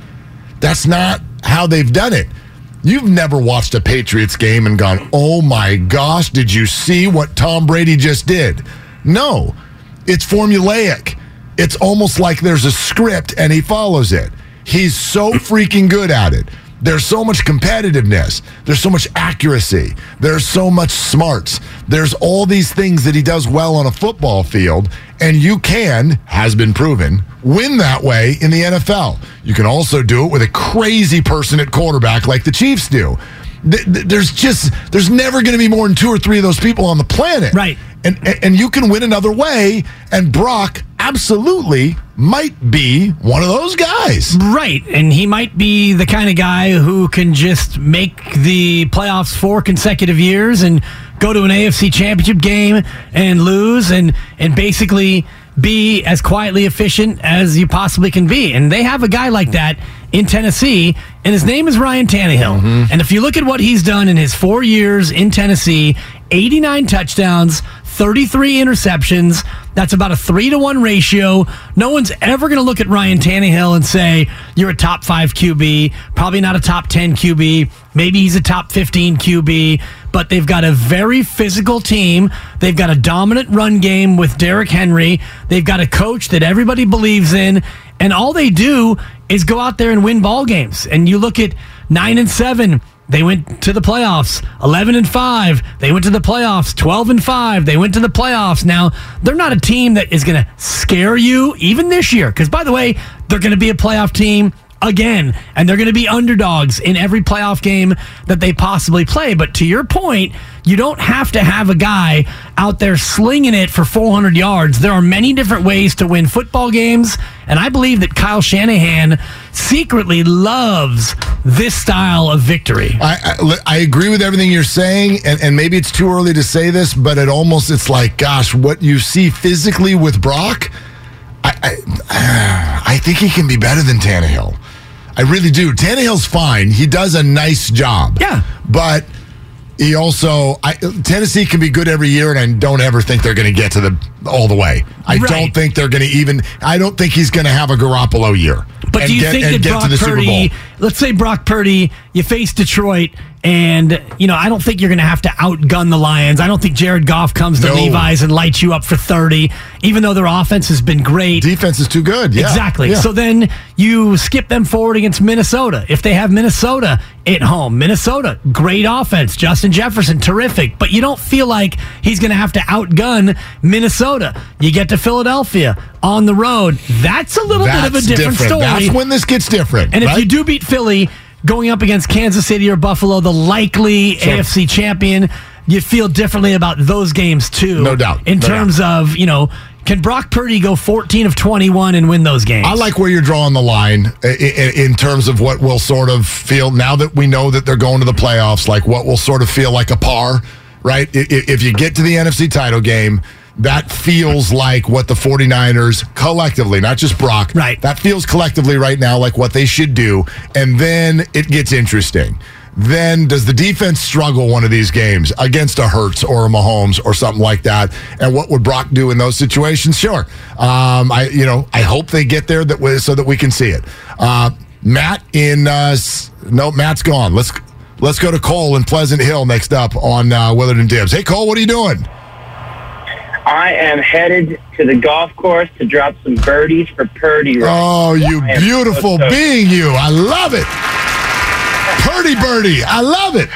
That's not how they've done it. You've never watched a Patriots game and gone, oh my gosh, did you see what Tom Brady just did? No, it's formulaic. It's almost like there's a script and he follows it. He's so freaking good at it. There's so much competitiveness. There's so much accuracy. There's so much smarts. There's all these things that he does well on a football field. And you can, has been proven, win that way in the NFL. You can also do it with a crazy person at quarterback like the Chiefs do. Th- th- There's just, there's never going to be more than two or three of those people on the planet. Right. And, and- you can win another way. And Brock absolutely might be one of those guys. Right. And he might be the kind of guy who can just make the playoffs four consecutive years and go to an AFC championship game and lose and, and basically be as quietly efficient as you possibly can be. And they have a guy like that in Tennessee, and his name is Ryan Tannehill. Mm-hmm. And if you look at what he's done in his four years in Tennessee 89 touchdowns, 33 interceptions. That's about a three to one ratio. No one's ever going to look at Ryan Tannehill and say, you're a top five QB, probably not a top 10 QB. Maybe he's a top 15 QB, but they've got a very physical team. They've got a dominant run game with Derrick Henry. They've got a coach that everybody believes in. And all they do is go out there and win ball games. And you look at nine and seven. They went to the playoffs. 11 and 5. They went to the playoffs. 12 and 5. They went to the playoffs. Now, they're not a team that is going to scare you even this year cuz by the way, they're going to be a playoff team again and they're going to be underdogs in every playoff game that they possibly play. But to your point, you don't have to have a guy out there slinging it for 400 yards. There are many different ways to win football games, and I believe that Kyle Shanahan secretly loves this style of victory. I, I, I agree with everything you're saying, and, and maybe it's too early to say this, but it almost it's like, gosh, what you see physically with Brock, I, I, I think he can be better than Tannehill. I really do. Tannehill's fine; he does a nice job. Yeah, but he also I, Tennessee can be good every year, and I don't ever think they're going to get to the all the way. I Right. don't think they're going to even. I don't think he's going to have a Garoppolo year. But do you get, think that Brock Purdy, let's say Brock Purdy, you face Detroit, and you know I don't think you're going to have to outgun the Lions. I don't think Jared Goff comes to No. Levi's and lights you up for thirty, even though their offense has been great. Defense is too good. Yeah. Exactly. Yeah. So then you skip them forward against Minnesota. If they have Minnesota at home, Minnesota, great offense. Justin Jefferson, terrific. But you don't feel like he's going to have to outgun Minnesota. You get to Philadelphia on the road. That's a little bit of a That's different, story. That's when this gets different. And if you do beat Philly, going up against Kansas City or Buffalo, the likely Sure. AFC champion, you feel differently about those games too. No doubt. In No terms of, you know, can Brock Purdy go 14 of 21 and win those games? I like where you're drawing the line in terms of what will sort of feel now that we know that they're going to the playoffs, like what will sort of feel like a par, right? If you get to the NFC title game, that feels like what the 49ers collectively, not just Brock, right? That feels collectively right now like what they should do. And then it gets interesting. Then does the defense struggle one of these games against a Hertz or a Mahomes or something like that? And what would Brock do in those situations? Sure. Um, I you know I hope they get there that way so that we can see it. Uh, Matt in uh, no Matt's gone. Let's let's go to Cole in Pleasant Hill next up on uh, Willard and Dibs. Hey Cole, what are you doing? I am headed to the golf course to drop some birdies for Purdy. Right Oh, you beautiful so- being, you! I love it. Purdy birdie, I love it.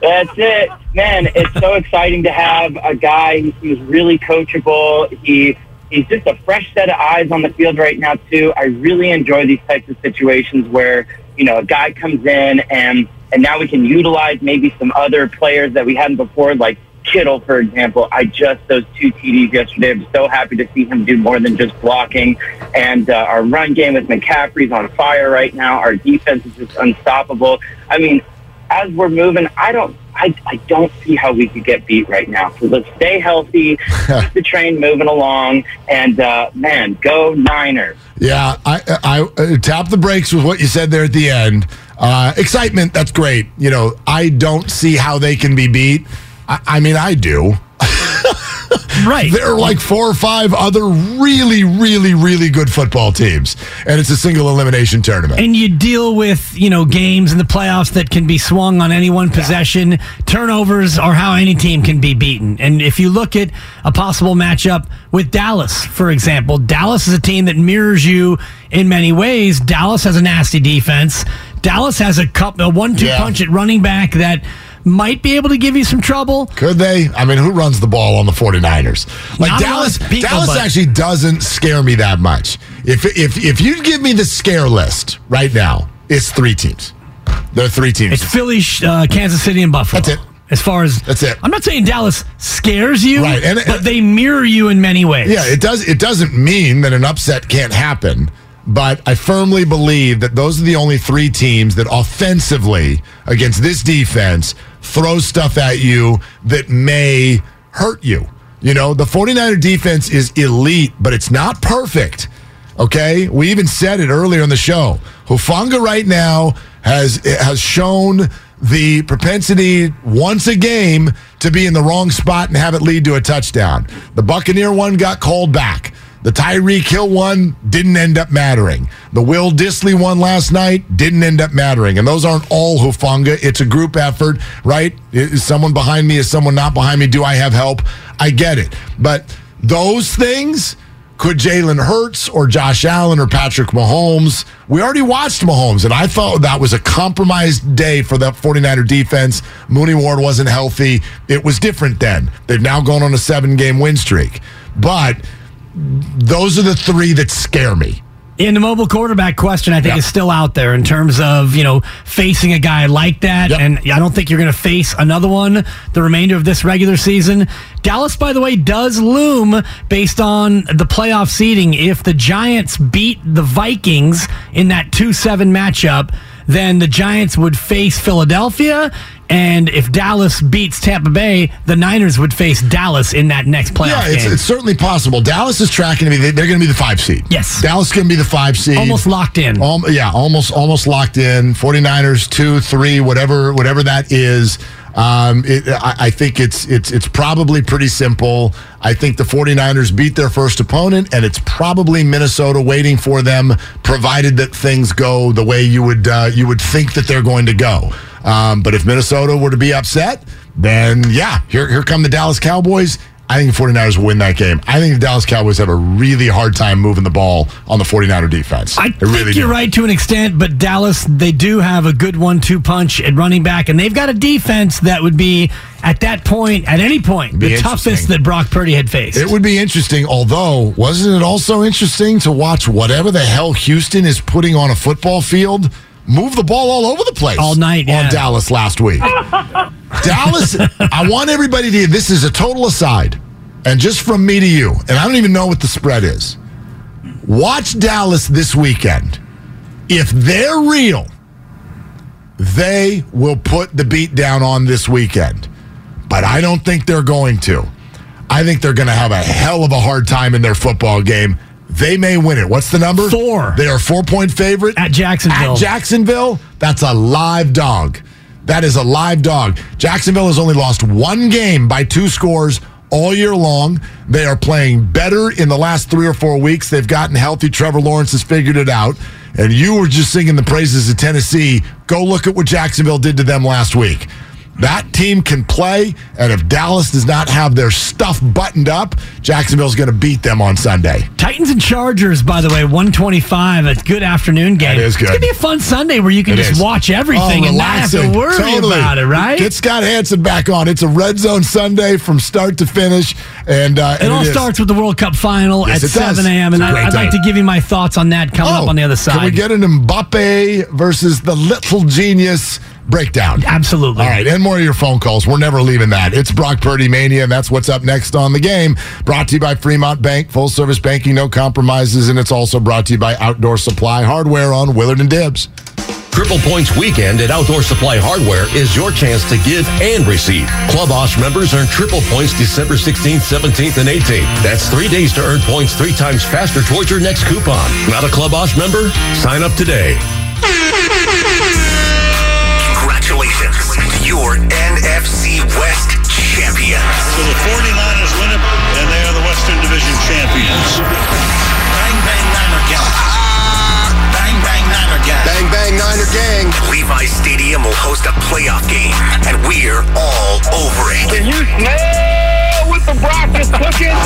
That's it, man. It's so exciting to have a guy who's really coachable. He he's just a fresh set of eyes on the field right now too. I really enjoy these types of situations where you know a guy comes in and and now we can utilize maybe some other players that we hadn't before, like Kittle, for example. I just those two TDs yesterday. I'm so happy to see him do more than just blocking. And uh, our run game with McCaffrey's on fire right now. Our defense is just unstoppable. I mean, as we're moving, I don't, I, I don't see how we could get beat right now. So let's stay healthy, keep the train moving along, and uh, man, go Niners. Yeah, I, I uh, tap the brakes with what you said there at the end. Uh, excitement, that's great. You know, I don't see how they can be beat. I, I mean, I do. Right. There are like four or five other really, really, really good football teams, and it's a single elimination tournament. And you deal with, you know, games in the playoffs that can be swung on any one possession. Turnovers are how any team can be beaten. And if you look at a possible matchup with Dallas, for example, Dallas is a team that mirrors you in many ways. Dallas has a nasty defense. Dallas has a cup, a one-two Yeah. punch at running back that might be able to give you some trouble. Could they? I mean, who runs the ball on the 49ers? Like Not Dallas, people, Dallas but- actually doesn't scare me that much. If if if you give me the scare list right now, it's three teams. There are three teams. It's Philly, uh, Kansas City, and Buffalo. That's it. As far as That's it. I'm not saying Dallas scares you, Right, and- but they mirror you in many ways. Yeah, it does. It doesn't mean that an upset can't happen, but I firmly believe that those are the only three teams that offensively against this defense throw stuff at you that may hurt you. You know, the 49er defense is elite, but it's not perfect. Okay, we even said it earlier in the show. Hufanga right now has has shown the propensity once a game to be in the wrong spot and have it lead to a touchdown. The Buccaneer one got called back. The Tyreek Hill one didn't end up mattering. The Will Dissly one last night didn't end up mattering. And those aren't all Hufanga. It's a group effort, right? Is someone behind me? Is someone not behind me? Do I have help? I get it. But those things could Jalen Hurts or Josh Allen or Patrick Mahomes? We already watched Mahomes, and I thought that was a compromised day for the 49er defense. Mooney Ward wasn't healthy. It was different then. They've now gone on a seven game win streak. But those are the three that scare me. In the mobile quarterback question, I think Yep. is still out there in terms of you know facing a guy like that, Yep. and I don't think you're going to face another one the remainder of this regular season. Dallas, by the way, does loom based on the playoff seeding. If the Giants beat the Vikings in that two-seven matchup, then the Giants would face Philadelphia. And if Dallas beats Tampa Bay, the Niners would face Dallas in that next playoff Yeah, it's, game. it's certainly possible. Dallas is tracking to be. they- They're going to be the five seed. Yes. Dallas is going to be the five seed. Almost locked in. Al- yeah, almost almost locked in. 49ers two, three, whatever whatever that is. Um, it, I, I think it's it's it's probably pretty simple. I think the 49ers beat their first opponent, and it's probably Minnesota waiting for them, provided that things go the way you would uh, you would think that they're going to go. Um, but if Minnesota were to be upset, then yeah, here here come the Dallas Cowboys. I think the 49ers will win that game. I think the Dallas Cowboys have a really hard time moving the ball on the 49er defense. I They think really you're do. right to an extent, but Dallas, they do have a good one-two punch at running back, and they've got a defense that would be at that point, at any point, the toughest that Brock Purdy had faced. It would be interesting, although, wasn't it also interesting to watch whatever the hell Houston is putting on a football field move the ball all over the place All night, yeah. on Dallas last week? Dallas, I want everybody to, this is a total aside, and just from me to you, and I don't even know what the spread is. Watch Dallas this weekend. If they're real, they will put the beat down on this weekend. But I don't think they're going to. I think they're going to have a hell of a hard time in their football game. They may win it. What's the number? Four. They are four point favorite At Jacksonville. At Jacksonville, that's a live dog. That is a live dog. Jacksonville has only lost one game by two scores all year long. They are playing better in the last three or four weeks. They've gotten healthy. Trevor Lawrence has figured it out. And you were just singing the praises of Tennessee. Go look at what Jacksonville did to them last week. That team can play, and if Dallas does not have their stuff buttoned up, Jacksonville's going to beat them on Sunday. Titans and Chargers, by the way, 125. A good afternoon game. That is good. It's going to be a fun Sunday where you can It just is. watch everything Oh, and not have to worry Totally. about it, right? Get Scott Hanson back on. It's a red zone Sunday from start to finish, and uh, it all is. starts with the World Cup final Yes, at 7 a.m. And I, I'd like to give you my thoughts on that coming up on the other side. Oh, Can we get an Mbappe versus the little genius breakdown? Absolutely. All right, and more of your phone calls. We're never leaving that. It's Brock Purdy Mania, and that's what's up next on the game. Brought to you by Fremont Bank, full service banking, no compromises, and it's also brought to you by Outdoor Supply Hardware on Willard and Dibs. Triple Points Weekend at Outdoor Supply Hardware is your chance to give and receive. Club Osh members earn triple points December 16th, 17th, and 18th. That's three days to earn points three times faster towards your next coupon. Not a Club Osh member? Sign up today your NFC West champions. So the 49ers win it, and they are the Western Division champions. Bang, bang, Niner gang. Bang, bang, Niner gang. Bang, bang, Niner gang. Levi Stadium will host a playoff game, and we're all over it. Can you smell what the broth cooking?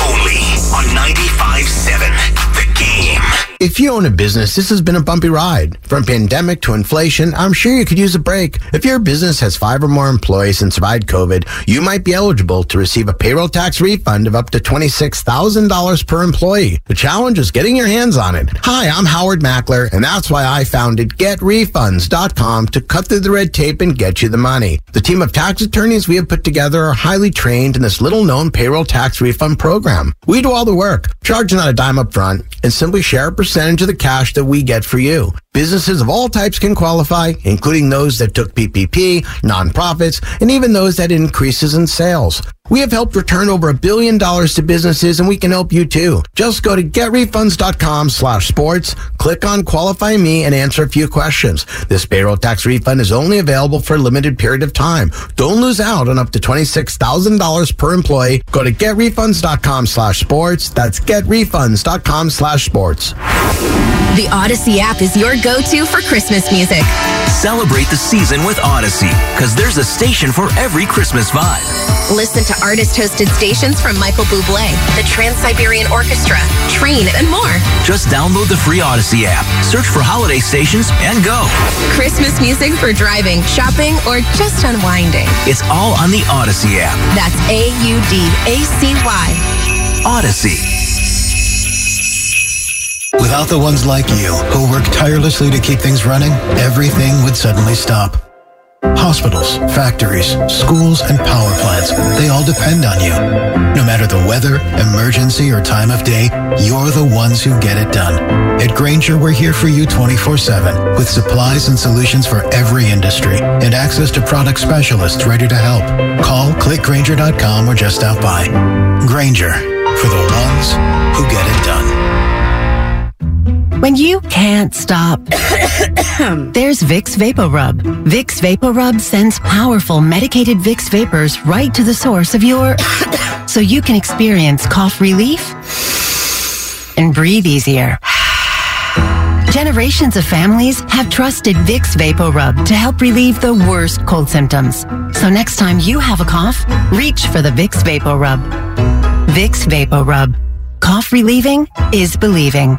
Only on 95.7, The Game. If you own a business, this has been a bumpy ride. From pandemic to inflation, I'm sure you could use a break. If your business has five or more employees and survived COVID, you might be eligible to receive a payroll tax refund of up to $26,000 per employee. The challenge is getting your hands on it. Hi, I'm Howard Mackler, and that's why I founded GetRefunds.com to cut through the red tape and get you the money. The team of tax attorneys we have put together are highly trained in this little known payroll tax refund program. We do all the work, charge not a dime up front, and simply share a percentage of the cash that we get for you. Businesses of all types can qualify, including those that took PPP, nonprofits, and even those that increases in sales. We have helped return over a billion dollars to businesses and we can help you too. Just go to getrefunds.com slash sports, click on qualify me and answer a few questions. This payroll tax refund is only available for a limited period of time. Don't lose out on up to $26,000 per employee. Go to getrefunds.com slash sports. That's getrefunds.com slash sports. The Audacy app is your go-to for Christmas music. Celebrate the season with Audacy, because there's a station for every Christmas vibe. Listen to artist-hosted stations from Michael Bublé, the Trans-Siberian Orchestra, Train, and more. Just download the free Audacy app, search for holiday stations, and go. Christmas music for driving, shopping, or just unwinding. It's all on the Audacy app. That's A-U-D-A-C-Y. Audacy. Without the ones like you, who work tirelessly to keep things running, everything would suddenly stop. Hospitals, factories, schools, and power plants, they all depend on you. No matter the weather, emergency, or time of day, you're the ones who get it done. At Grainger, we're here for you 24-7 with supplies and solutions for every industry and access to product specialists ready to help. Call clickgrainger.com or just stop by. Grainger, for the ones who get it done. When you can't stop, there's Vicks VapoRub. Vicks VapoRub sends powerful medicated Vicks vapors right to the source of your so you can experience cough relief and breathe easier. Generations of families have trusted Vicks VapoRub to help relieve the worst cold symptoms. So next time you have a cough, reach for the Vicks VapoRub. Vicks VapoRub. Cough relieving is believing.